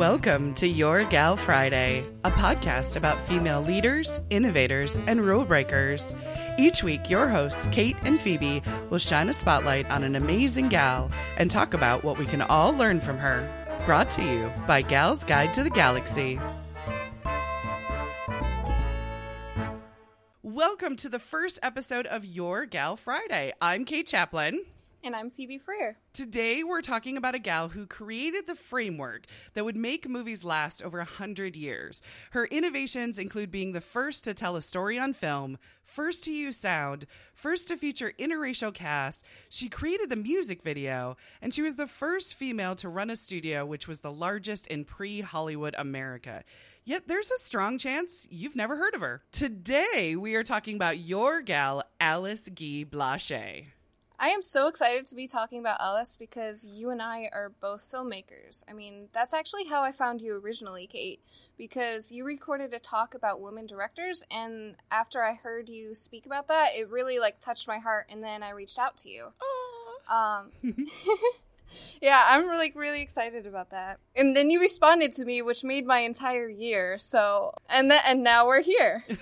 Welcome to Your Gal Friday, a podcast about female leaders, innovators, and rule breakers. Each week, your hosts, Kate and Phoebe, will shine a spotlight on an amazing gal and talk about what we can all learn from her. Brought to you by Gal's Guide to the Galaxy. Welcome to the first episode of Your Gal Friday. I'm Kate Chaplin. And I'm Phoebe Freer. Today, we're talking about a gal who created the framework that would make movies last over 100 years. Her innovations include being the first to tell a story on film, first to use sound, first to feature interracial casts. She created the music video, and she was the first female to run a studio, which was the largest in pre Hollywood America. Yet there's a strong chance you've never heard of her. Today, we are talking about your gal, Alice Guy Blaché. I am so excited to be talking about Alice because you and I are both filmmakers. I mean, that's actually how I found you originally, Kate, because you recorded a talk about women directors and after I heard you speak about that, it really like touched my heart and then I reached out to you. Um Yeah, I'm really really excited about that. And then you responded to me which made my entire year. So, and then and now we're here.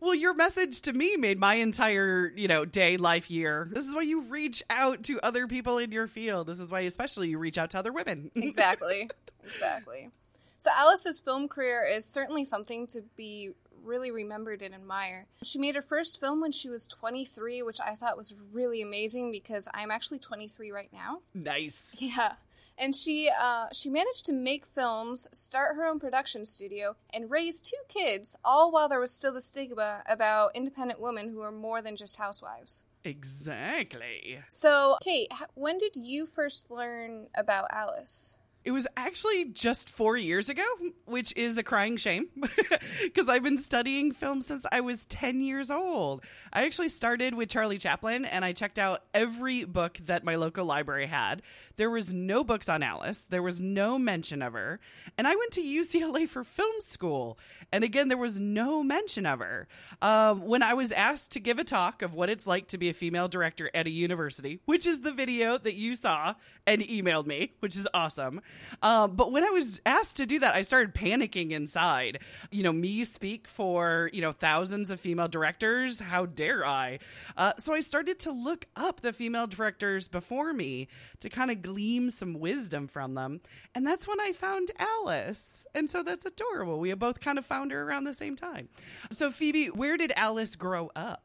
well, your message to me made my entire, you know, day, life, year. This is why you reach out to other people in your field. This is why, especially, you reach out to other women. exactly. Exactly. So, Alice's film career is certainly something to be really remembered and admire. She made her first film when she was 23, which I thought was really amazing because I'm actually 23 right now. Nice. Yeah and she uh, she managed to make films, start her own production studio, and raise two kids, all while there was still the stigma about independent women who are more than just housewives. Exactly. So, Kate, when did you first learn about Alice? It was actually just four years ago, which is a crying shame because I've been studying film since I was 10 years old. I actually started with Charlie Chaplin and I checked out every book that my local library had. There was no books on Alice, there was no mention of her. And I went to UCLA for film school. And again, there was no mention of her. Um, when I was asked to give a talk of what it's like to be a female director at a university, which is the video that you saw and emailed me, which is awesome. Um, but when I was asked to do that, I started panicking inside. You know, me speak for, you know, thousands of female directors. How dare I? Uh, so I started to look up the female directors before me to kind of glean some wisdom from them. And that's when I found Alice. And so that's adorable. We both kind of found her around the same time. So, Phoebe, where did Alice grow up?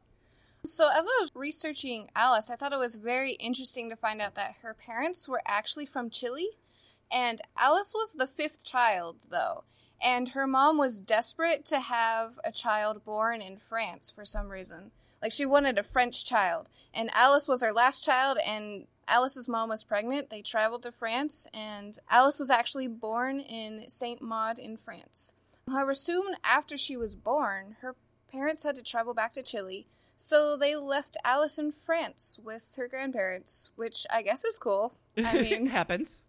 So, as I was researching Alice, I thought it was very interesting to find out that her parents were actually from Chile. And Alice was the fifth child, though, and her mom was desperate to have a child born in France for some reason. Like, she wanted a French child, and Alice was her last child, and Alice's mom was pregnant. They traveled to France, and Alice was actually born in Saint-Mandé in France. However, soon after she was born, her parents had to travel back to Chile, so they left Alice in France with her grandparents, which I guess is cool. I mean, happens.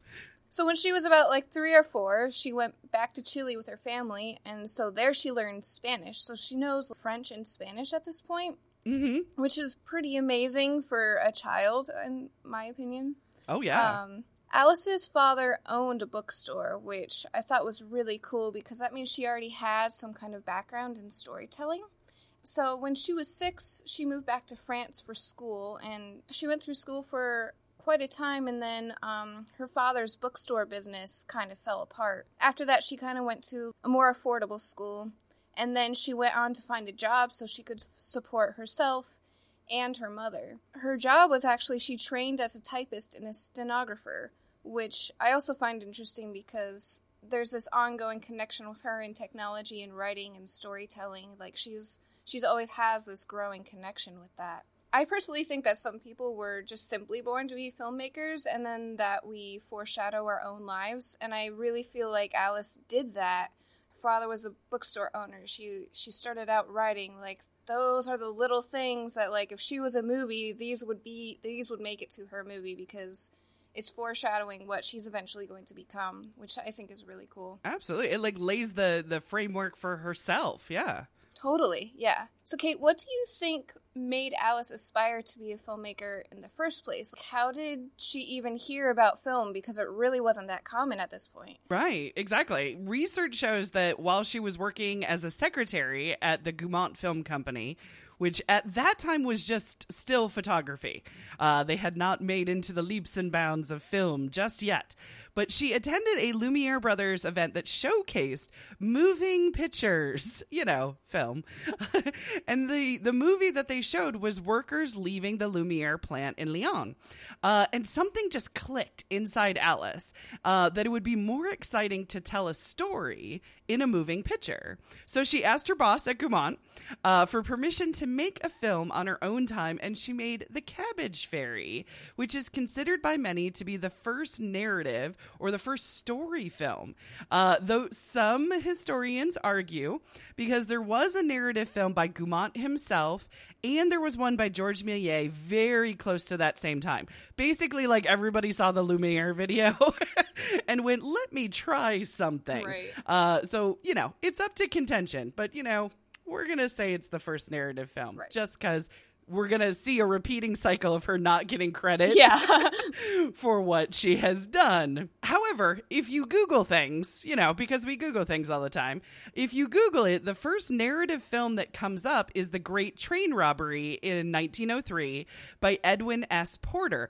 So when she was about like three or four, she went back to Chile with her family, and so there she learned Spanish. So she knows French and Spanish at this point, mm-hmm. which is pretty amazing for a child, in my opinion. Oh yeah. Um, Alice's father owned a bookstore, which I thought was really cool because that means she already has some kind of background in storytelling. So when she was six, she moved back to France for school, and she went through school for quite a time, and then um, her father's bookstore business kind of fell apart. After that, she kind of went to a more affordable school, and then she went on to find a job so she could support herself and her mother. Her job was actually she trained as a typist and a stenographer, which I also find interesting because there's this ongoing connection with her in technology and writing and storytelling. Like she's she's always has this growing connection with that. I personally think that some people were just simply born to be filmmakers and then that we foreshadow our own lives. And I really feel like Alice did that. Her father was a bookstore owner. She she started out writing like those are the little things that like if she was a movie, these would be these would make it to her movie because it's foreshadowing what she's eventually going to become, which I think is really cool. Absolutely. It like lays the the framework for herself. Yeah. Totally, yeah. So, Kate, what do you think made Alice aspire to be a filmmaker in the first place? Like, how did she even hear about film? Because it really wasn't that common at this point. Right, exactly. Research shows that while she was working as a secretary at the Gaumont Film Company, which at that time was just still photography. Uh, they had not made into the leaps and bounds of film just yet. But she attended a Lumiere Brothers event that showcased moving pictures, you know, film. and the, the movie that they showed was workers leaving the Lumiere plant in Lyon. Uh, and something just clicked inside Alice uh, that it would be more exciting to tell a story in a moving picture. So she asked her boss at Gaumont uh, for permission to make a film on her own time, and she made The Cabbage Fairy, which is considered by many to be the first narrative or the first story film. Uh, though some historians argue, because there was a narrative film by Gaumont himself and there was one by George Méliès very close to that same time. Basically, like everybody saw the Lumiere video and went, "Let me try something." Right. Uh, so you know, it's up to contention, but you know, we're gonna say it's the first narrative film, Right. just because we're gonna see a repeating cycle of her not getting credit Yeah. for what she has done. However, if you Google things, you know, because we Google things all the time, if you Google it, the first narrative film that comes up is The Great Train Robbery in 1903 by Edwin S. Porter.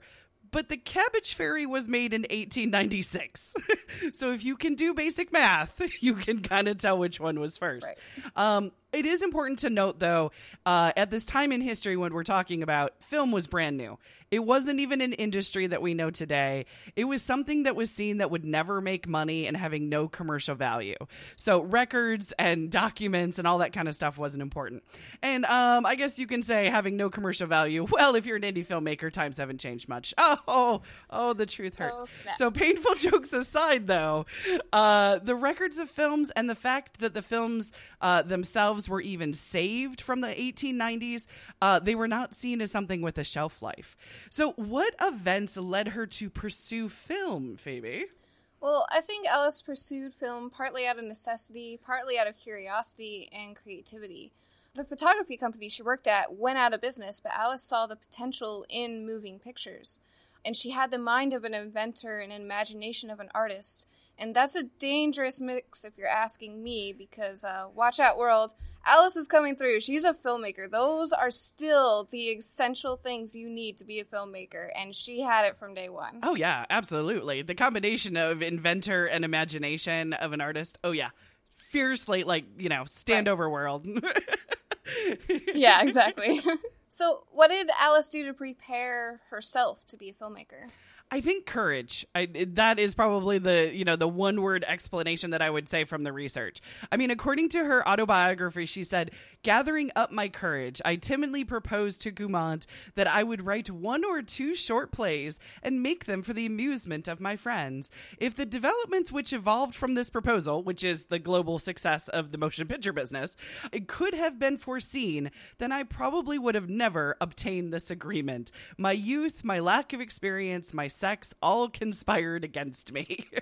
But the Cabbage Fairy was made in 1896. so if you can do basic math, you can kind of tell which one was first. Right. Um, it is important to note, though, uh, at this time in history when we're talking about film was brand new. It wasn't even an industry that we know today. It was something that was seen that would never make money and having no commercial value. So records and documents and all that kind of stuff wasn't important. And um, I guess you can say having no commercial value. Well, if you're an indie filmmaker, times haven't changed much. Oh, oh, oh the truth hurts. Oh. So painful jokes aside, though, uh, the records of films and the fact that the films uh, themselves were even saved from the 1890s, uh, they were not seen as something with a shelf life. So, what events led her to pursue film, Phoebe? Well, I think Alice pursued film partly out of necessity, partly out of curiosity and creativity. The photography company she worked at went out of business, but Alice saw the potential in moving pictures. And she had the mind of an inventor and an imagination of an artist. And that's a dangerous mix if you're asking me, because uh, watch out, world. Alice is coming through. She's a filmmaker. Those are still the essential things you need to be a filmmaker, and she had it from day one. Oh, yeah, absolutely. The combination of inventor and imagination of an artist. Oh, yeah. Fiercely, like, you know, stand Right. over world. yeah, exactly. so, what did Alice do to prepare herself to be a filmmaker? I think courage. I, that is probably the you know the one word explanation that I would say from the research. I mean, according to her autobiography, she said, "Gathering up my courage, I timidly proposed to Gaumont that I would write one or two short plays and make them for the amusement of my friends. If the developments which evolved from this proposal, which is the global success of the motion picture business, it could have been foreseen, then I probably would have never obtained this agreement. My youth, my lack of experience, my sex all conspired against me.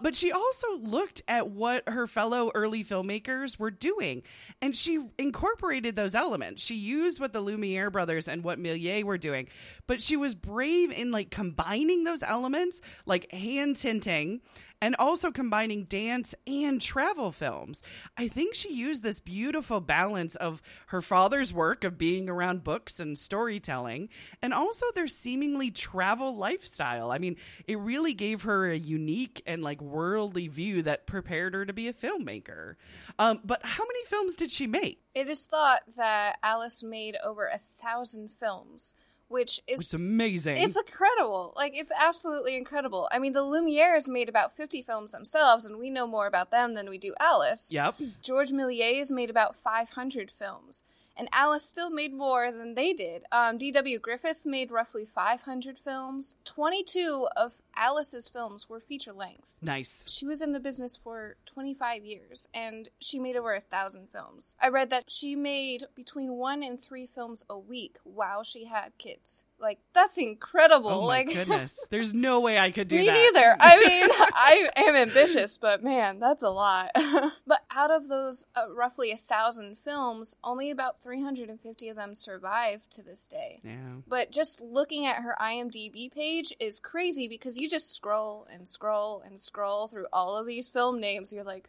But she also looked at what her fellow early filmmakers were doing and she incorporated those elements. She used what the Lumiere brothers and what Méliès were doing, but she was brave in like combining those elements, like hand tinting and also combining dance and travel films. I think she used this beautiful balance of her father's work of being around books and storytelling, and also their seemingly travel lifestyle. I mean, it really gave her a unique and like worldly view that prepared her to be a filmmaker. Um, but how many films did she make? It is thought that Alice made over a thousand films, which is It's amazing. It's incredible. Like it's absolutely incredible. I mean, the Lumieres made about 50 films themselves and we know more about them than we do Alice. yep. George Méliès made about 500 films. And Alice still made more than they did. Um, D.W. Griffith made roughly 500 films. 22 of Alice's films were feature length. Nice. She was in the business for 25 years and she made over a thousand films. I read that she made between one and three films a week while she had kids, Like that's incredible. Oh my like goodness. There's no way I could do Me that. Me neither. I mean, I am ambitious, but man, that's a lot. but out of those uh, roughly a thousand films, only about 350 of them survive to this day. Yeah. But just looking at her IMDb page is crazy because you just scroll and scroll and scroll through all of these film names. You're like,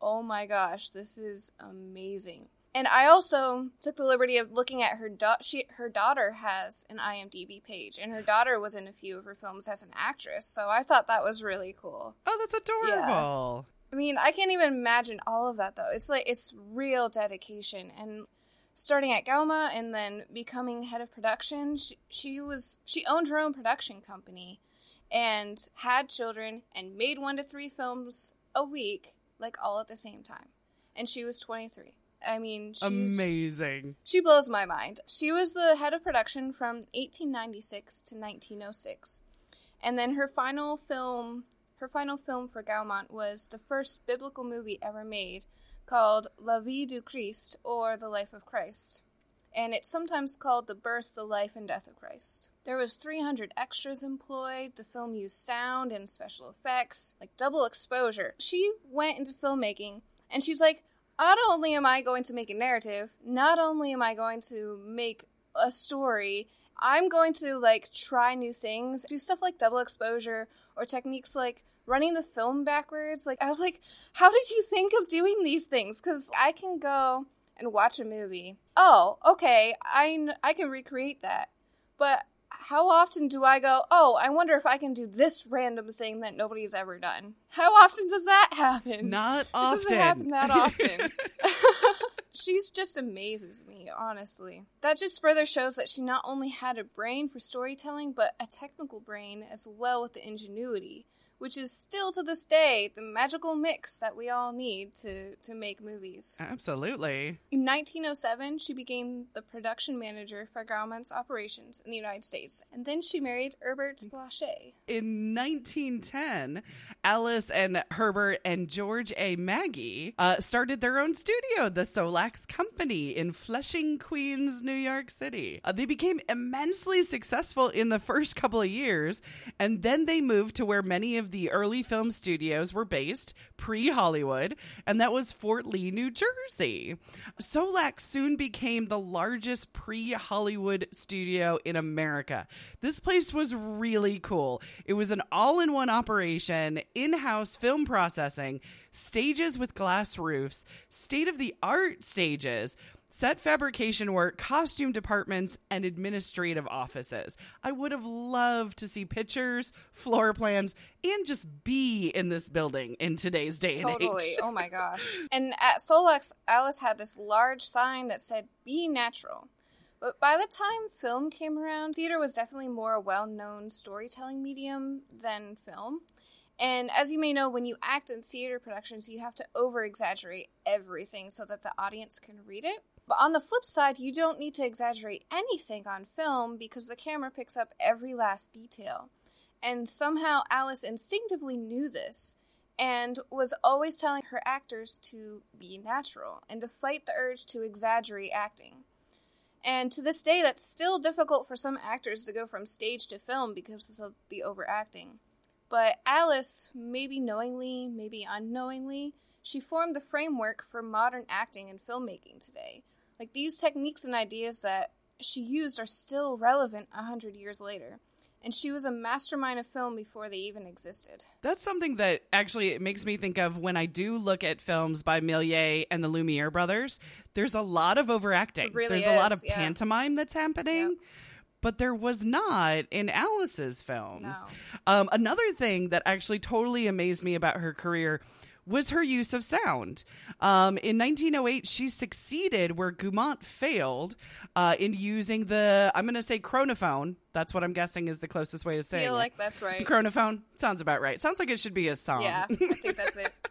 oh my gosh, this is amazing. And I also took the liberty of looking at her da- she her daughter has an IMDb page and her daughter was in a few of her films as an actress. So I thought that was really cool. Oh, that's adorable. I mean, I can't even imagine all of that though. It's like it's real dedication and starting at Gaumont and then becoming head of production. She, she was she owned her own production company and had children and made one to three films a week like all at the same time. And she was 23. I mean, she's Amazing. she blows my mind. She was the head of production from 1896 to 1906. And then her final film, her final film for Gaumont was the first biblical movie ever made called La Vie du Christ or The Life of Christ. And it's sometimes called The Birth, the Life and Death of Christ. There was 300 extras employed. The film used sound and special effects, like double exposure. She went into filmmaking and she's like, not only am I going to make a narrative, not only am I going to make a story, I'm going to like try new things, do stuff like double exposure or techniques like running the film backwards. Like I was like, how did you think of doing these things? Cuz I can go and watch a movie. Oh, okay, I I can recreate that. But how often do I go, "Oh, I wonder if I can do this random thing that nobody's ever done?" How often does that happen? Not often. It doesn't happen that often. She's just amazes me, honestly. That just further shows that she not only had a brain for storytelling, but a technical brain as well with the ingenuity, which is still to this day the magical mix that we all need to, to make movies. Absolutely. In 1907, she became the production manager for Gaumont's operations in the United States, and then she married Herbert Blaché. In 1910, Alice and Herbert and George A. Magie uh, started their own studio, the Solax Company, in Flushing, Queens, New York City. Uh, they became immensely successful in the first couple of years, and then they moved to where many of the early film studios were based, pre Hollywood, and that was Fort Lee, New Jersey. Solax soon became the largest pre Hollywood studio in America. This place was really cool. It was an all in one operation, in house film processing, stages with glass roofs, state of the art stages. Set fabrication work, costume departments, and administrative offices. I would have loved to see pictures, floor plans, and just be in this building in today's day and Totally. age. Oh my gosh. And at Solax, Alice had this large sign that said, Be natural. But by the time film came around, theater was definitely more a well known storytelling medium than film. And as you may know, when you act in theater productions, you have to over exaggerate everything so that the audience can read it. But on the flip side, you don't need to exaggerate anything on film because the camera picks up every last detail. And somehow Alice instinctively knew this and was always telling her actors to be natural and to fight the urge to exaggerate acting. And to this day, that's still difficult for some actors to go from stage to film because of the overacting. But Alice, maybe knowingly, maybe unknowingly, she formed the framework for modern acting and filmmaking today. Like these techniques and ideas that she used are still relevant a hundred years later. And she was a mastermind of film before they even existed. That's something that actually it makes me think of when I do look at films by Méliès and the Lumiere brothers. There's a lot of overacting. Really There's a lot of yeah. pantomime that's happening. Yep. But there was not in Alice's films. No. Um, another thing that actually totally amazed me about her career was her use of sound. Um, in 1908, she succeeded where Gaumont failed uh, in using the, I'm going to say chronophone. That's what I'm guessing is the closest way of saying feel it. like that's right. Chronophone sounds about right. Sounds like it should be a song. Yeah, I think that's it.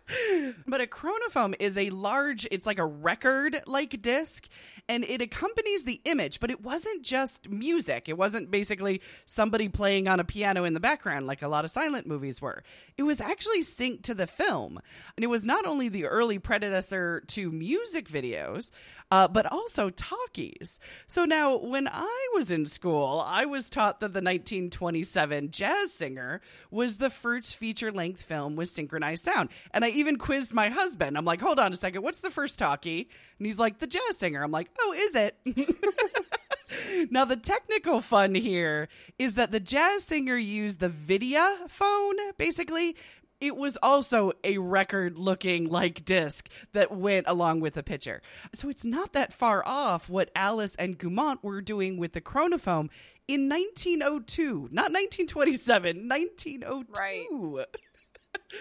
But a chronophone is a large, it's like a record like disc, and it accompanies the image, but it wasn't just music. It wasn't basically somebody playing on a piano in the background like a lot of silent movies were. It was actually synced to the film. And it was not only the early predecessor to music videos, uh, but also talkies. So now, when I was in school, I was taught that the 1927 Jazz Singer was the first feature length film with synchronized sound. And I even quizzed my husband. I'm like, hold on a second, what's the first talkie? And he's like, the Jazz Singer. I'm like, oh, is it? now, the technical fun here is that the jazz singer used the Vitaphone, basically. It was also a record looking like disc that went along with the picture. So it's not that far off what Alice and Gaumont were doing with the chronophone in 1902, not 1927, 1902. Right.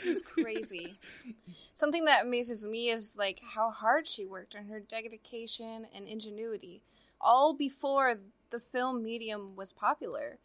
It's crazy. Something that amazes me is like how hard she worked and her dedication and ingenuity, all before the film medium was popular.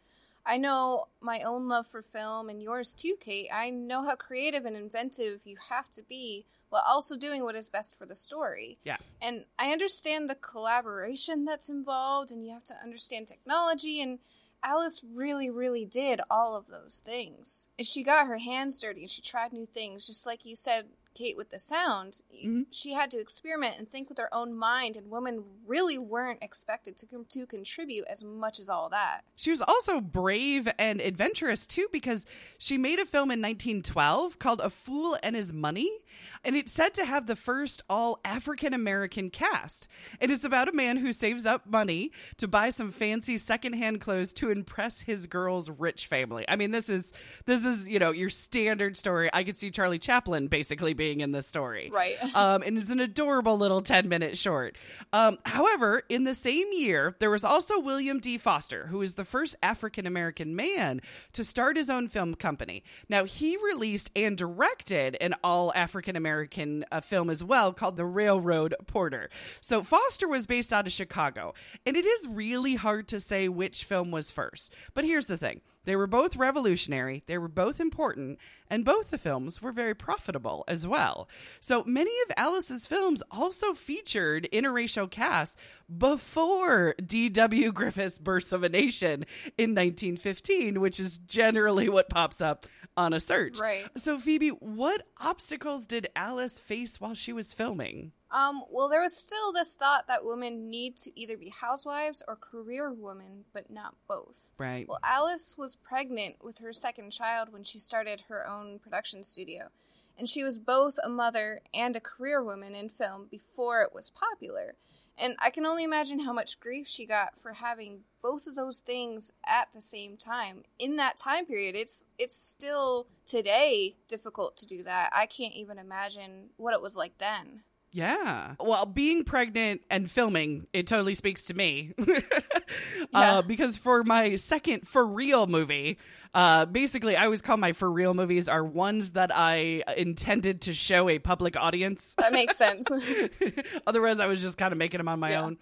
I know my own love for film and yours too, Kate. I know how creative and inventive you have to be while also doing what is best for the story. Yeah. And I understand the collaboration that's involved, and you have to understand technology and Alice really, really did all of those things. She got her hands dirty and she tried new things, just like you said, Kate, with the sound. Mm-hmm. She had to experiment and think with her own mind, and women really weren't expected to, to contribute as much as all that. She was also brave and adventurous too because she made a film in 1912 called A Fool and His Money. And it's said to have the first all African American cast. And it's about a man who saves up money to buy some fancy secondhand clothes to impress his girl's rich family. I mean, this is this is, you know, your standard story. I could see Charlie Chaplin basically being in this story. Right. Um, and it's an adorable little 10 minute short. Um, however, in the same year, there was also William D. Foster, who is the first African American man to start his own film company. Now, he released and directed an all African American uh, film as well called The Railroad Porter. So, Foster was based out of Chicago, and it is really hard to say which film was first. But here's the thing. They were both revolutionary, they were both important, and both the films were very profitable as well. So many of Alice's films also featured interracial casts before D.W. Griffith's Birth of a Nation in 1915, which is generally what pops up on a search. Right. So, Phoebe, what obstacles did Alice face while she was filming? Um, well, there was still this thought that women need to either be housewives or career women, but not both. Right. Well, Alice was pregnant with her second child when she started her own production studio, and she was both a mother and a career woman in film before it was popular. And I can only imagine how much grief she got for having both of those things at the same time. In that time period, it's it's still today difficult to do that. I can't even imagine what it was like then. Yeah. Well, being pregnant and filming, it totally speaks to me. Yeah. uh, because for my second for real movie, uh, basically, I always call my for real movies are ones that I intended to show a public audience. That makes sense. Otherwise, I was just kind of making them on my Yeah. own.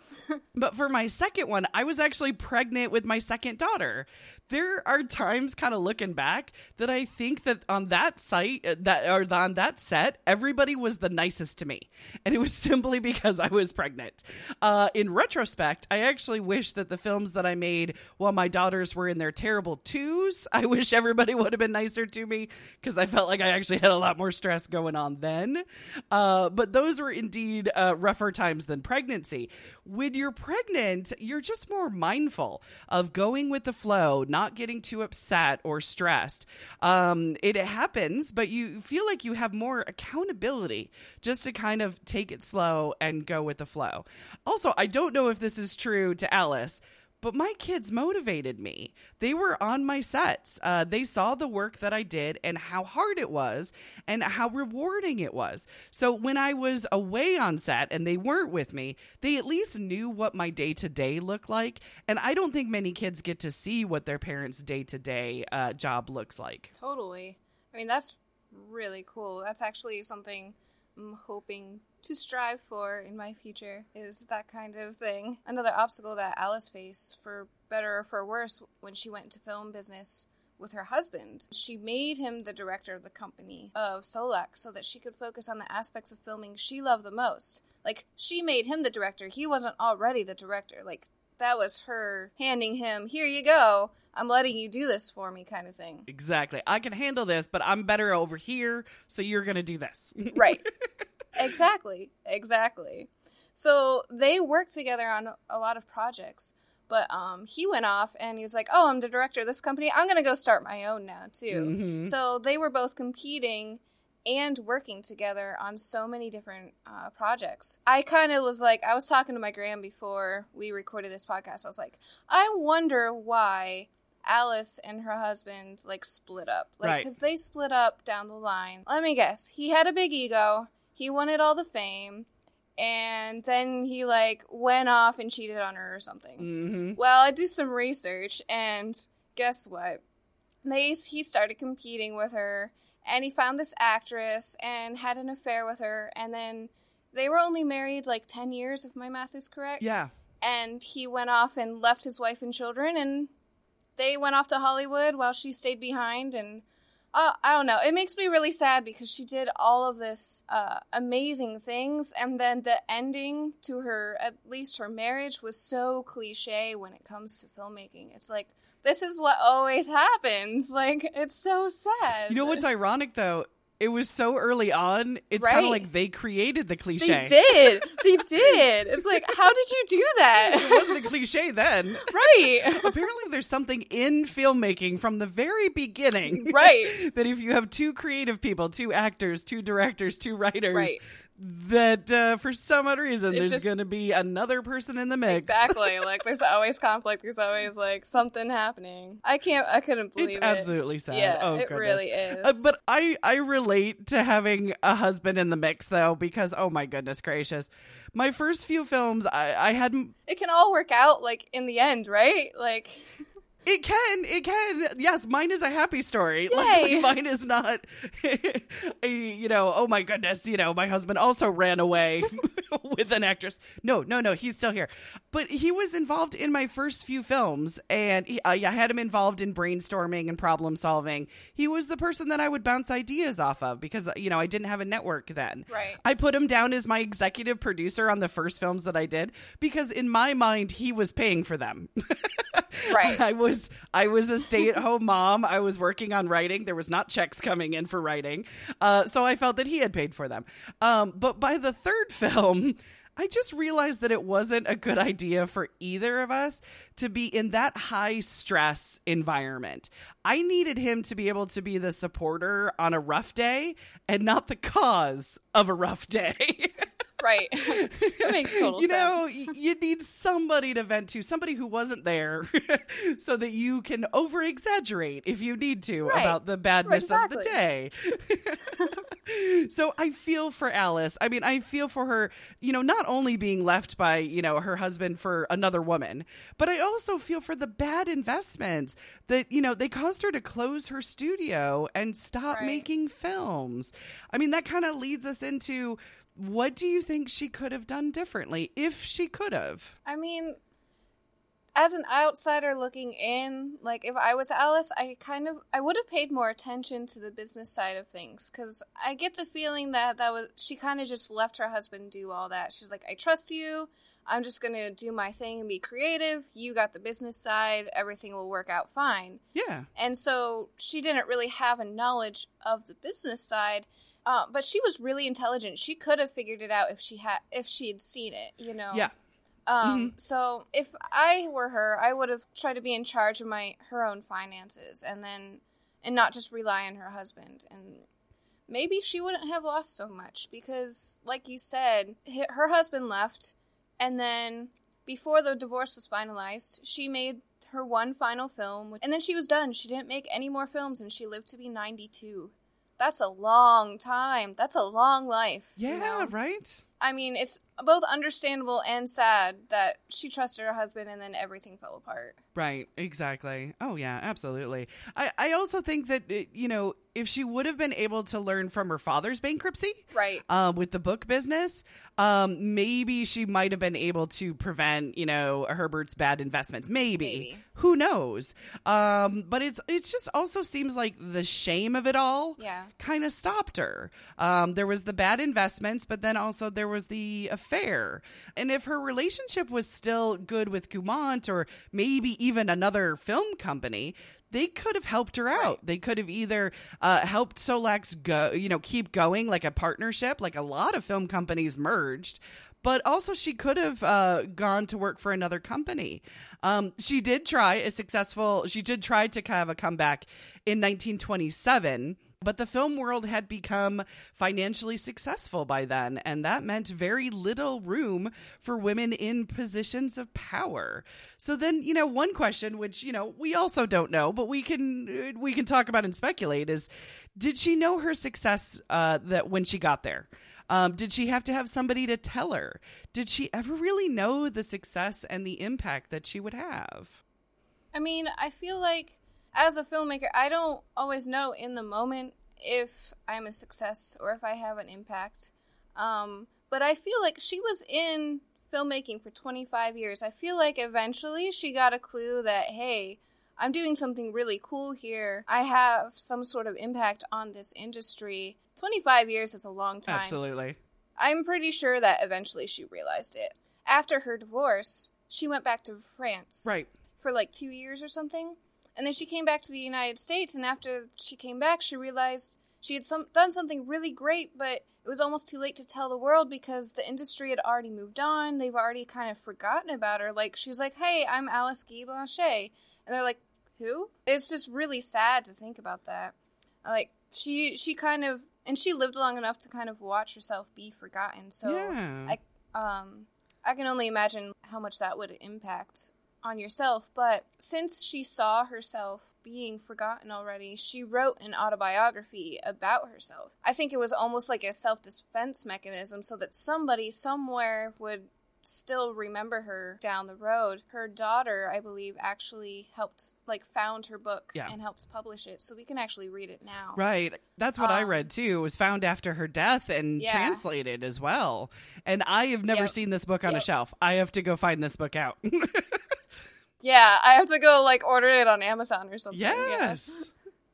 But for my second one, I was actually pregnant with my second daughter. There are times, kind of looking back, that I think that on that site, uh, that or on that set, everybody was the nicest to me, and it was simply because I was pregnant. Uh, in retrospect, I actually wish that the films that I made while my daughters were in their terrible twos, I wish everybody would have been nicer to me because I felt like I actually had a lot more stress going on then. Uh, but those were indeed uh, rougher times than pregnancy. When you're pregnant, you're just more mindful of going with the flow, not getting too upset or stressed. Um, it happens, but you feel like you have more accountability just to kind of take it slow and go with the flow. Also, I don't know if this is true to Alice. But my kids motivated me. They were on my sets. Uh, they saw the work that I did and how hard it was and how rewarding it was. So when I was away on set and they weren't with me, they at least knew what my day to day looked like. And I don't think many kids get to see what their parents' day to day job looks like. totally. I mean, that's really cool. That's actually something I'm hoping to strive for in my future is that kind of thing. Another obstacle that Alice faced, for better or for worse, when she went into film business with her husband. She made him the director of the company of Solax so that she could focus on the aspects of filming she loved the most. Like, she made him the director. He wasn't already the director. Like, that was her handing him, here you go. I'm letting you do this for me, kind of thing. Exactly. I can handle this, but I'm better over here, so you're going to do this. Right. exactly. Exactly. So they worked together on a lot of projects. But um, he went off and he was like, "Oh, I'm the director of this company. I'm gonna go start my own now too." Mhm. So they were both competing and working together on so many different uh, projects. I kind of was like, I was talking to my gram before we recorded this podcast. I was like, I wonder why Alice and her husband like split up, like Right. because they split up down the line. Let me guess. He had a big ego. He wanted all the fame. And then he like went off and cheated on her or something. Mhm. Well, I do some research, and guess what? They he started competing with her, and he found this actress and had an affair with her, and then they were only married like ten years, if my math is correct. Yeah. And he went off and left his wife and children, and they went off to Hollywood while she stayed behind, and. Uh, I don't know. It makes me really sad because she did all of this uh, amazing things, and then the ending to her, at least her marriage, was so cliche when it comes to filmmaking. It's like this is what always happens. Like it's so sad. You know what's ironic though? It was so early on. It's kind of like they created the cliche. they did. They did. It's like how did you do that? It wasn't a cliche then. right. Apparently, there's something in filmmaking from the very beginning. Right. that if you have two creative people, two actors, two directors, two writers, Right. That uh, for some odd reason It there's just- to be another person in the mix. Exactly. Like there's always conflict. There's always like something happening. I can't. I couldn't believe It's it. absolutely sad. Yeah, oh, it goodness. really is. Uh, but I I relate to having a husband in the mix though because oh my goodness gracious, my first few films I I had it can all work out like in the end, right? Like It can, it can. Yes, mine is a happy story. Yay. Like, mine is not a, you know, oh my goodness, you know, my husband also ran away with an actress. No, no, no, he's still here. But he was involved in my first few films, and he, I, had him involved in brainstorming and problem solving. He was the person that I would bounce ideas off of because, you know, I didn't have a network then. Right. I put him down as my executive producer on the first films that I did because in my mind, he was paying for them. Right. I was I was a stay at home mom. I was working on writing. There was not checks coming in for writing, uh, so I felt that he had paid for them. Um, but by the third film. I just realized that it wasn't a good idea for either of us to be in that high stress environment. I needed him to be able to be the supporter on a rough day and not the cause of a rough day. right. that makes total you know, sense. y- you need somebody to vent to, somebody who wasn't there, so that you can over exaggerate if you need to Right. about the badness of the day. so I feel for Alice. I mean, I feel for her, you know, not only being left by, you know, her husband for another woman, but I also feel for the bad investments that, you know, they caused her to close her studio and stop Right. making films. I mean, that kind of leads us into what do you think she could have done differently if she could have? I mean, as an outsider looking in, like if I was Alice, I kind of I would have paid more attention to the business side of things cuz I get the feeling that that was she kind of just left her husband do all that. She's like, "I trust you. I'm just going to do my thing and be creative. You got the business side. Everything will work out fine." Yeah. And so she didn't really have a knowledge of the business side. Uh, but she was really intelligent. She could have figured it out if she had if she had seen it, you know. Yeah. Um, so if I were her, I would have tried to be in charge of my her own finances and then and not just rely on her husband and maybe she wouldn't have lost so much because like you said, her husband left and then before the divorce was finalized, she made her one final film and then she was done. She didn't make any more films and she lived to be 92. That's a long time. That's a long life. you Yeah, know? right? I mean, it's both understandable and sad that she trusted her husband and then everything fell apart. Right, exactly. Oh yeah, absolutely. I I also think that you know, if she would have been able to learn from her father's bankruptcy, Right. uh, with the book business, um, maybe she might have been able to prevent, you know, Herbert's bad investments. Maybe. Maybe. Who knows? Um, but it's it's just also seems like the shame of it all Yeah. kind of stopped her. Um, there was the bad investments, but then also there was the affair. And if her relationship was still good with Gaumont or maybe even another film company, they could have helped her out. Right. They could have either uh, helped Solax go, you know, keep going like a partnership, like a lot of film companies merged. but also she could have uh, gone to work for another company. Um, she did try a successful, she did try to have a comeback in 1927. But the film world had become financially successful by then, and that meant very little room for women in positions of power. So then, you know, one question which, you know, we also don't know, but we can we can talk about and speculate is did she know her success uh, that when she got there? Um, did she have to have somebody to tell her? Did she ever really know the success and the impact that she would have? I mean, I feel like as a filmmaker, I don't always know in the moment if I'm a success or if I have an impact. Um, but I feel like she was in filmmaking for 25 years. I feel like eventually she got a clue that, hey, I'm doing something really cool here. I have some sort of impact on this industry. 25 years is a long time. Absolutely. I'm pretty sure that eventually she realized it. After her divorce, she went back to France. Right. For like two years or something. And then she came back to the United States, and after she came back, she realized she had some, done something really great, but it was almost too late to tell the world because the industry had already moved on. They've already kind of forgotten about her. Like, she was like, hey, I'm Alice Guy Blaché. And they're like, who? It's just really sad to think about that. Like, she, she kind of, and she lived long enough to kind of watch herself be forgotten. So, Yeah. I, um, I can only imagine how much that would impact on yourself. But since she saw herself being forgotten already, she wrote an autobiography about herself. I think it was almost like a self defense mechanism so that somebody somewhere would still remember her down the road. Her daughter, I believe, actually helped, like, found her book Yeah. and helped publish it. So we can actually read it now. Right. That's what I Um, read too. It was found after her death and Yeah. translated as well. And I have never Yep. seen this book on a shelf. I have to go find this book out. Yeah, I have to go, like, order it on Amazon or something. Yeah. yes.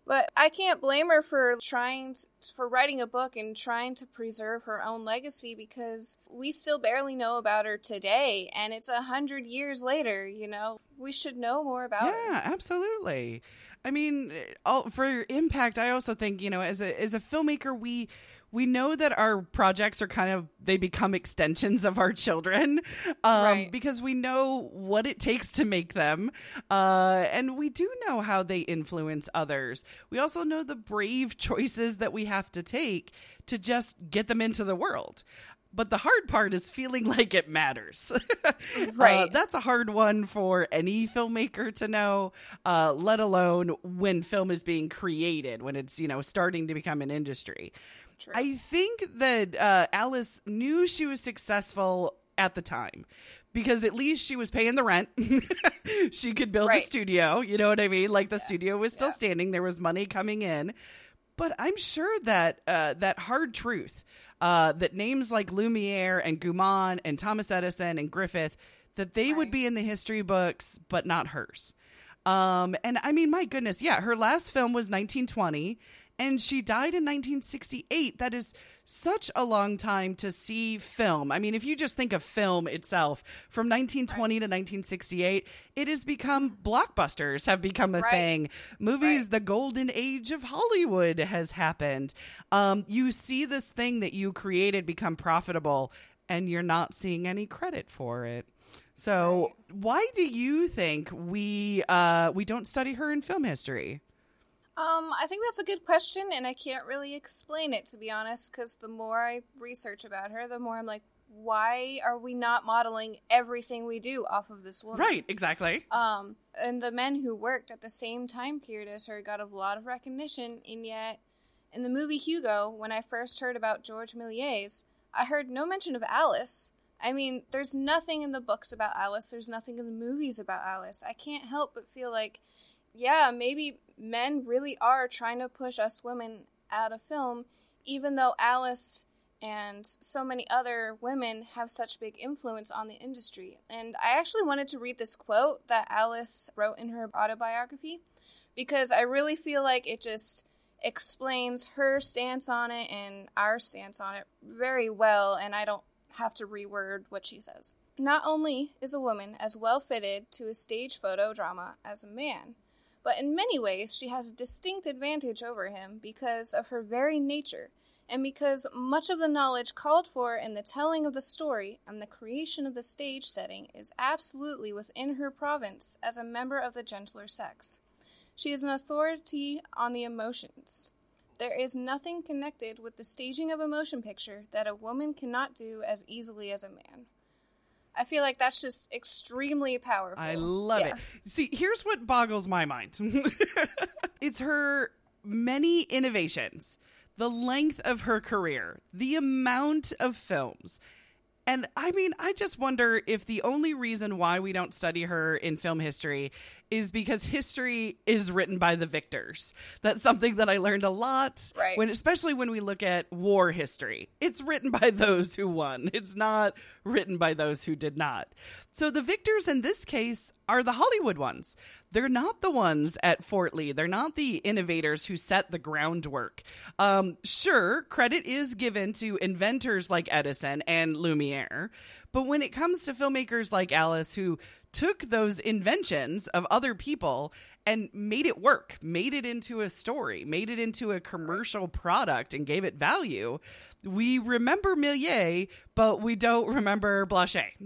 But I can't blame her for trying for writing a book and trying to preserve her own legacy because we still barely know about her today, and it's a hundred years later. You know, we should know more about her. Yeah, absolutely. I mean, eh, all, for impact, I also think you know, as a as a filmmaker, we we know that our projects are kind of they become extensions of our children um, Right. because we know what it takes to make them uh, and we do know how they influence others we also know the brave choices that we have to take to just get them into the world but the hard part is feeling like it matters. Uh, Right. that's a hard one for any filmmaker to know, uh, let alone when film is being created, when it's, you know, starting to become an industry. True. I think that uh, Alice knew she was successful at the time because at least she was paying the rent. she could build a studio. You know what I mean? Like the studio was still Yeah. standing, there was money coming in. But I'm sure that uh, that hard truth uh, that names like Lumiere and Gaumont and Thomas Edison and Griffith that they would be in the history books, but not hers. Um, and I mean, my goodness, yeah, her last film was 1920, and she died in 1968. That is such a long time to see film. I mean, if you just think of film itself from 1920 to 1968, it has become blockbusters have become a Right. thing. Movies, Right. the golden age of Hollywood has happened. Um, you see this thing that you created become profitable, and you're not seeing any credit for it. So, why do you think we uh, we don't study her in film history? Um, I think that's a good question, and I can't really explain it to be honest. Because the more I research about her, the more I'm like, why are we not modeling everything we do off of this woman? Right, exactly. Um, and the men who worked at the same time period as her got a lot of recognition, and yet, in the movie Hugo, when I first heard about George Méliès, I heard no mention of Alice. I mean, there's nothing in the books about Alice, there's nothing in the movies about Alice. I can't help but feel like, yeah, maybe men really are trying to push us women out of film, even though Alice and so many other women have such big influence on the industry. And I actually wanted to read this quote that Alice wrote in her autobiography because I really feel like it just explains her stance on it and our stance on it very well, and I don't have to reword what she says. Not only is a woman as well fitted to a stage photo drama as a man, but in many ways she has a distinct advantage over him because of her very nature and because much of the knowledge called for in the telling of the story and the creation of the stage setting is absolutely within her province as a member of the gentler sex. She is an authority on the emotions. There is nothing connected with the staging of a motion picture that a woman cannot do as easily as a man. I feel like that's just extremely powerful. I love Yeah. it. See, here's what boggles my mind it's her many innovations, the length of her career, the amount of films. And I mean, I just wonder if the only reason why we don't study her in film history is because history is written by the victors. That's something that I learned a lot Right. when especially when we look at war history. It's written by those who won. It's not written by those who did not. So the victors in this case are the Hollywood ones. They're not the ones at Fort Lee. They're not the innovators who set the groundwork. Um, sure, credit is given to inventors like Edison and Lumiere, but when it comes to filmmakers like Alice who took those inventions of other people and made it work, made it into a story, made it into a commercial product, and gave it value. We remember Méliès, but we don't remember Blaché.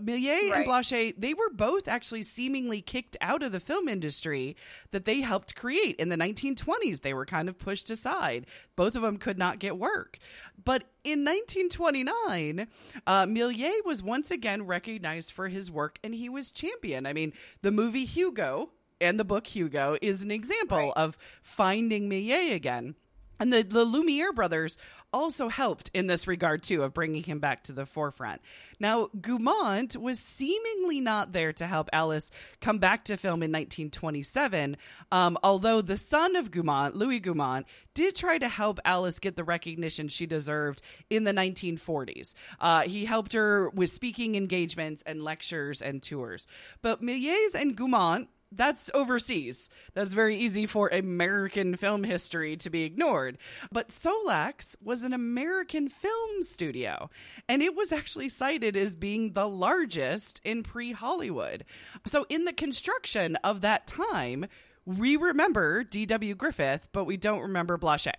Méliès and Right. Blaché, they were both actually seemingly kicked out of the film industry that they helped create in the 1920s. They were kind of pushed aside. Both of them could not get work. But in 1929, uh, Méliès was once again recognized for his work and he was champion. I mean, the movie Hugo and the book Hugo is an example Right. of finding Méliès again. And the, the Lumiere brothers also helped in this regard too of bringing him back to the forefront. Now, Gaumont was seemingly not there to help Alice come back to film in 1927, um, although the son of Gaumont, Louis Gaumont, did try to help Alice get the recognition she deserved in the 1940s. Uh, he helped her with speaking engagements and lectures and tours. But Méliès and Gaumont that's overseas. That's very easy for American film history to be ignored. But Solax was an American film studio, and it was actually cited as being the largest in pre Hollywood. So, in the construction of that time, we remember D.W. Griffith, but we don't remember Blaché.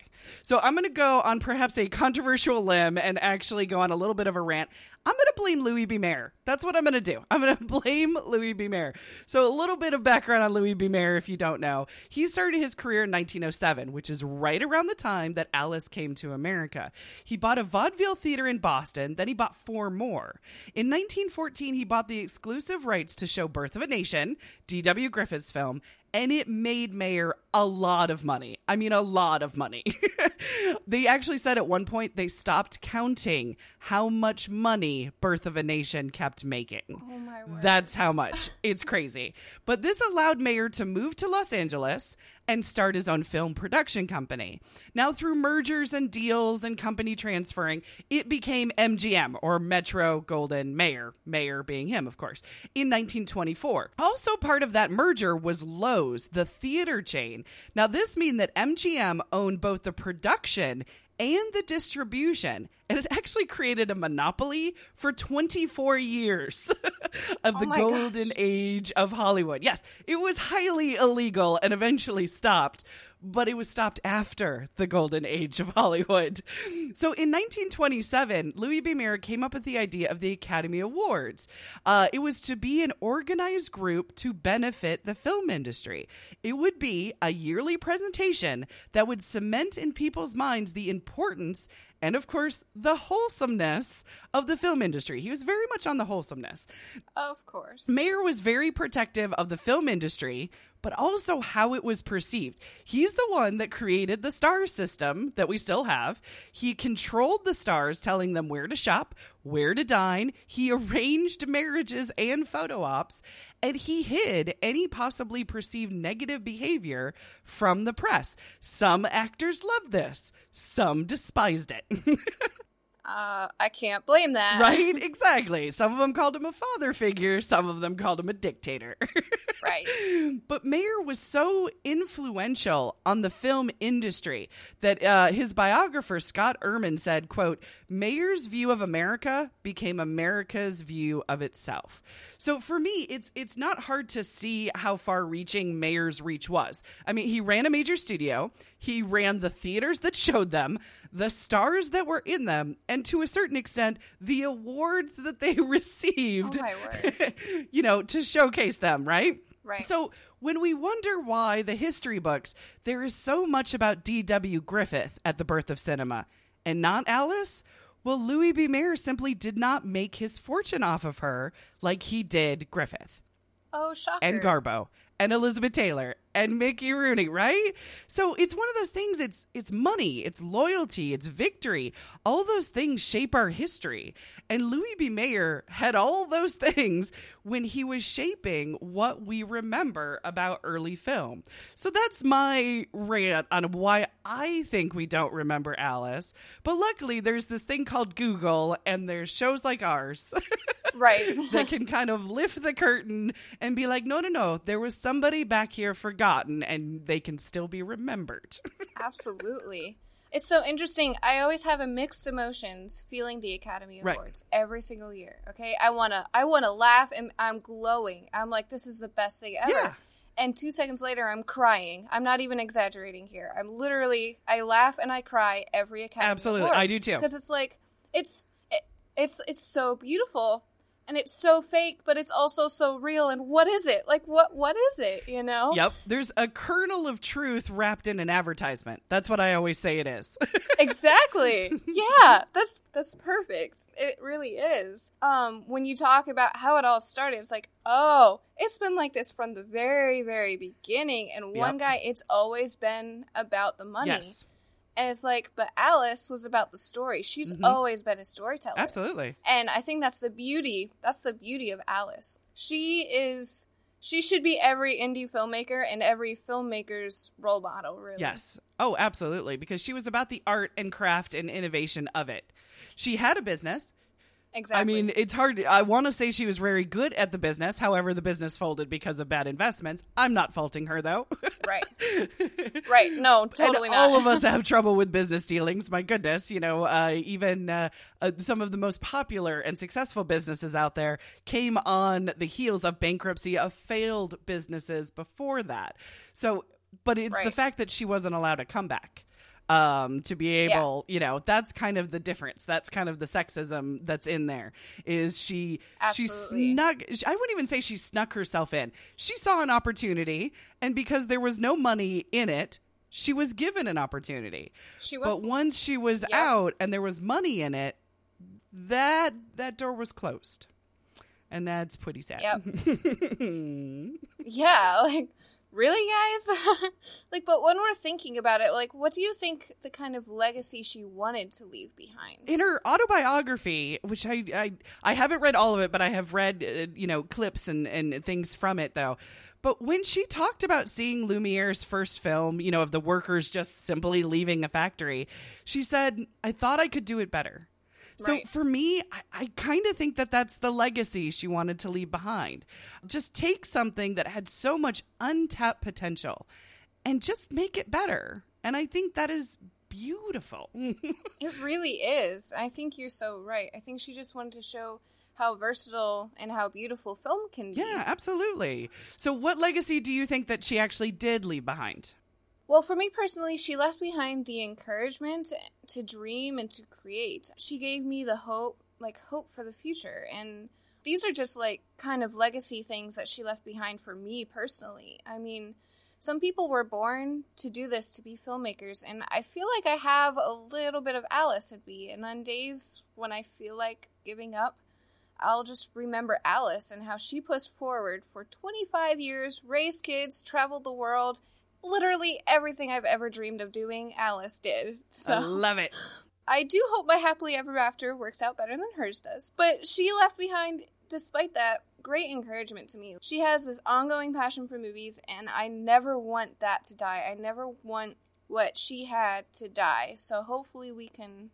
So I'm going to go on perhaps a controversial limb and actually go on a little bit of a rant. I'm going to blame Louis B. Mayer. That's what I'm going to do. I'm going to blame Louis B. Mayer. So a little bit of background on Louis B. Mayer, if you don't know. He started his career in 1907, which is right around the time that Alice came to America. He bought a vaudeville theater in Boston, then he bought four more. In 1914, he bought the exclusive rights to show Birth of a Nation, D.W. Griffith's film, and it made Mayer a lot of money. I mean, a lot of money. they actually said at one point they stopped counting how much money Birth of a Nation kept making. Oh my word. That's how much. It's crazy. But this allowed Mayer to move to Los Angeles and start his own film production company. Now, through mergers and deals and company transferring, it became MGM or Metro Goldwyn Mayer, Mayer being him, of course, in 1924. Also, part of that merger was Loew's, the theater chain. Now, this means that MGM owned both the production and the distribution. And it actually created a monopoly for 24 years of the my golden gosh. age of Hollywood. Yes, it was highly illegal and eventually stopped, but it was stopped after the golden age of Hollywood. So in 1927, Louis B. Mayer came up with the idea of the Academy Awards. Uh, it was to be an organized group to benefit the film industry. It would be a yearly presentation that would cement in people's minds the importance and, of course, the wholesomeness of the film industry. He was very much on the wholesomeness. Of course. Mayer was very protective of the film industry, but also how it was perceived. He's the one that created the star system that we still have. He controlled the stars, telling them where to shop, where to dine. He arranged marriages and photo ops, and he hid any possibly perceived negative behavior from the press. Some actors loved this, some despised it. Uh, I can't blame that. Right? Exactly. Some of them called him a father figure, some of them called him a dictator. right. But Mayer was so influential on the film industry that uh, his biographer Scott Eyman said, quote, Mayer's view of America became America's view of itself. So for me, it's it's not hard to see how far reaching Mayer's reach was. I mean, he ran a major studio, he ran the theaters that showed them, the stars that were in them, and to a certain extent, the awards that they received. Oh you know, to showcase them, right? Right. So when we wonder why the history books, there is so much about D.W. Griffith at the birth of cinema and not Alice, well, Louis B. Mayer simply did not make his fortune off of her like he did Griffith Oh, shocker. and Garbo and Elizabeth Taylor and Mickey Rooney, right? So it's one of those things it's it's money, it's loyalty, it's victory. All those things shape our history. And Louis B. Mayer had all those things when he was shaping what we remember about early film. So that's my rant on why I think we don't remember Alice. But luckily there's this thing called Google and there's shows like ours. right. that can kind of lift the curtain and be like, no, no, no, there was somebody back here forgotten and they can still be remembered. Absolutely. It's so interesting. I always have a mixed emotions feeling the Academy Right. Awards every single year. Okay, I wanna, I wanna laugh and I'm glowing. I'm like, this is the best thing ever. Yeah. And two seconds later, I'm crying. I'm not even exaggerating here. I'm literally, I laugh and I cry every Academy. Award. Absolutely. I do too. Because it's like, it's, it, it's, it's so beautiful. And it's so fake, but it's also so real. And what is it? Like, what, what is it? You know? yep. There's a kernel of truth wrapped in an advertisement. That's what I always say it is. exactly yeah that's that's perfect it really is um when you talk about how it all started it's like oh it's been like this from the very very beginning and one Yep. guy it's always been about the money yes. And it's like but alice was about the story she's Mhm. always been a storyteller Absolutely. and i think that's the beauty that's the beauty of alice she is she should be every indie filmmaker and every filmmaker's role model really Yes. Oh, absolutely. Because she was about the art and craft and innovation of it. She had a business. Exactly I mean, it's hard. I want to say she was very good at the business. However, the business folded because of bad investments. I'm not faulting her, though. right right no totally and not all of us have trouble with business dealings. My goodness, you know, uh, even uh, uh, some of the most popular and successful businesses out there came on the heels of bankruptcy of failed businesses before that. So, but it's the fact that she wasn't allowed to come back. Um, to be able, you know, that's kind of the difference. That's kind of the sexism that's in there. Is she? She Absolutely. snuck. I wouldn't even say she snuck herself in. She saw an opportunity, and because there was no money in it, she was given an opportunity. She went But once she was Yeah. out and there was money in it, that that door was closed. And that's pretty sad. Yeah, like really, guys? like, but when we're thinking about it, like, what do you think the kind of legacy she wanted to leave behind? in her autobiography, which I, I I haven't read all of it, but I have read uh, you know clips and and things from it though. But when she talked about seeing Lumiere's first film, you know, of the workers just simply leaving a factory, she said, "I thought I could do it better." So Right. for me, I, I kind of think that that's the legacy she wanted to leave behind. Just take something that had so much untapped potential and just make it better. And I think that is beautiful. It really is. I think you're so right. I think she just wanted to show how versatile and how beautiful film can be. Yeah, absolutely. So, what legacy do you think that she actually did leave behind? Well, for me personally, she left behind the encouragement to dream and to create. She gave me the hope, like hope for the future. And these are just like kind of legacy things that she left behind for me personally. I mean, some people were born to do this, to be filmmakers, and I feel like I have a little bit of Alice in me. And on days when I feel like giving up, I'll just remember Alice and how she pushed forward for 25 years, raised kids, traveled the world. Literally everything I've ever dreamed of doing, Alice did. So I love it. I do hope my happily ever after works out better than hers does. But she left behind, despite that, great encouragement to me. She has this ongoing passion for movies, and I never want that to die. I never want what she had to die. So hopefully we can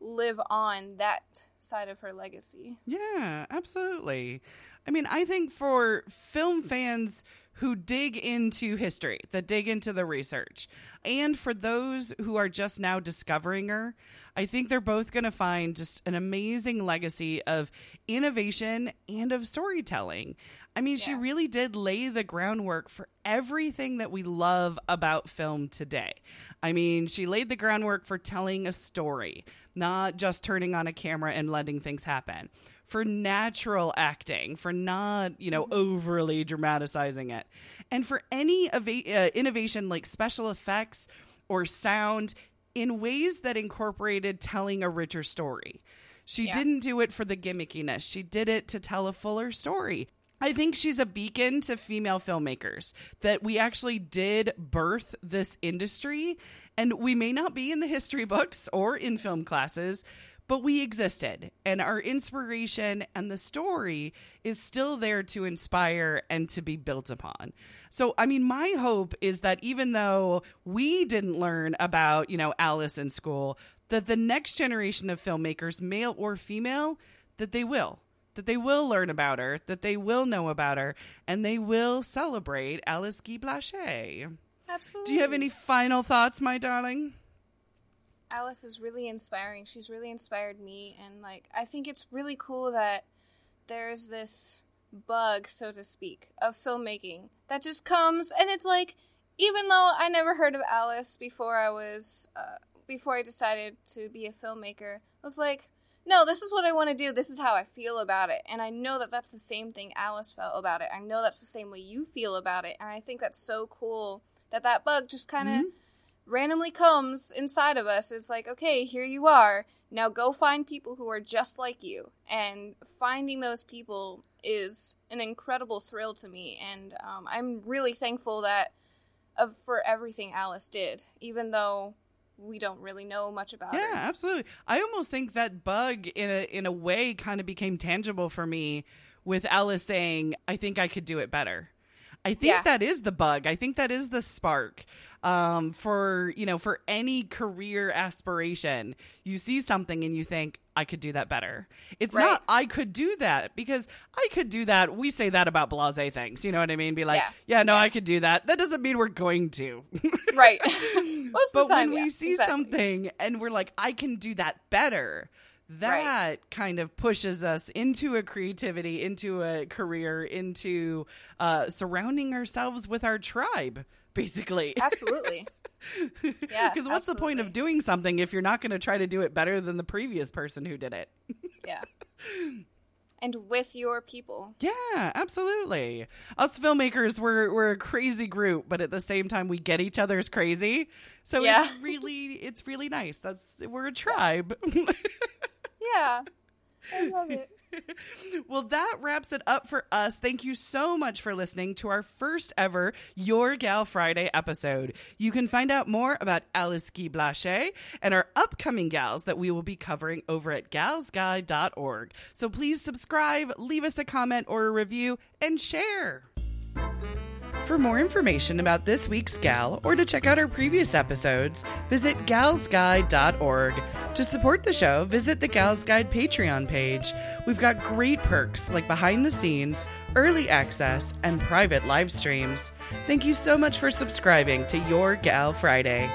live on that side of her legacy. Yeah, absolutely. I mean, I think for film fans who dig into history, that dig into the research, and for those who are just now discovering her, I think they're both going to find just an amazing legacy of innovation and of storytelling. I mean, she really did lay the groundwork for everything that we love about film today. I mean, she laid the groundwork for telling a story, not just turning on a camera and letting things happen. For natural acting, for not, you know, overly dramatizing it. And for any eva- uh, innovation like special effects or sound in ways that incorporated telling a richer story. She Yeah. didn't do it for the gimmickiness. She did it to tell a fuller story. I think she's a beacon to female filmmakers that we actually did birth this industry. And we may not be in the history books or in film classes, but we existed. And our inspiration and the story is still there to inspire and to be built upon. So, I mean, my hope is that even though we didn't learn about, you know, Alice in school, that the next generation of filmmakers, male or female, that they will that they will learn about her, that they will know about her, and they will celebrate Alice Guy Blaché. Absolutely. Do you have any final thoughts, my darling? Alice is really inspiring. She's really inspired me and like I think it's really cool that there's this bug, so to speak, of filmmaking that just comes and it's like even though I never heard of Alice before I was uh, before I decided to be a filmmaker, I was like, no, this is what I want to do. This is how I feel about it. And I know that that's the same thing Alice felt about it. I know that's the same way you feel about it. And I think that's so cool that that bug just kind of randomly comes inside of us is like, okay, here you are. Now go find people who are just like you. And finding those people is an incredible thrill to me. And um, I'm really thankful that of for everything Alice did, even though we don't really know much about Yeah, her. absolutely. I almost think that bug in a in a way kind of became tangible for me with Alice saying, "I think I could do it better." I think Yeah. that is the bug. I think that is the spark um, for you know for any career aspiration. You see something and you think, "I could do that better." It's Right. not "I could do that" because I could do that. We say that about blasé things. You know what I mean? Be like, Yeah. "Yeah, no, Yeah. I could do that." That doesn't mean we're going to. Right. Most but of the time, when we see exactly. something and we're like i can do that better that kind of pushes us into a creativity into a career into uh, surrounding ourselves with our tribe basically Absolutely. Yeah. because what's the point of doing something if you're not going to try to do it better than the previous person who did it Yeah. And with your people. Yeah, absolutely. Us filmmakers, we're we're a crazy group, but at the same time, we get each other's crazy. So Yeah. it's really it's really nice. That's we're a tribe. Yeah. I love it. well, that wraps it up for us. Thank you so much for listening to our first ever Your Gal Friday episode. You can find out more about Alice Guy Blaché and our upcoming gals that we will be covering over at galsguide.org. So please subscribe, leave us a comment or a review, and share. For more information about this week's gal or to check out our previous episodes, visit galsguide.org. To support the show, visit the Gals Guide Patreon page. We've got great perks like behind the scenes, early access, and private live streams. Thank you so much for subscribing to Your Gal Friday.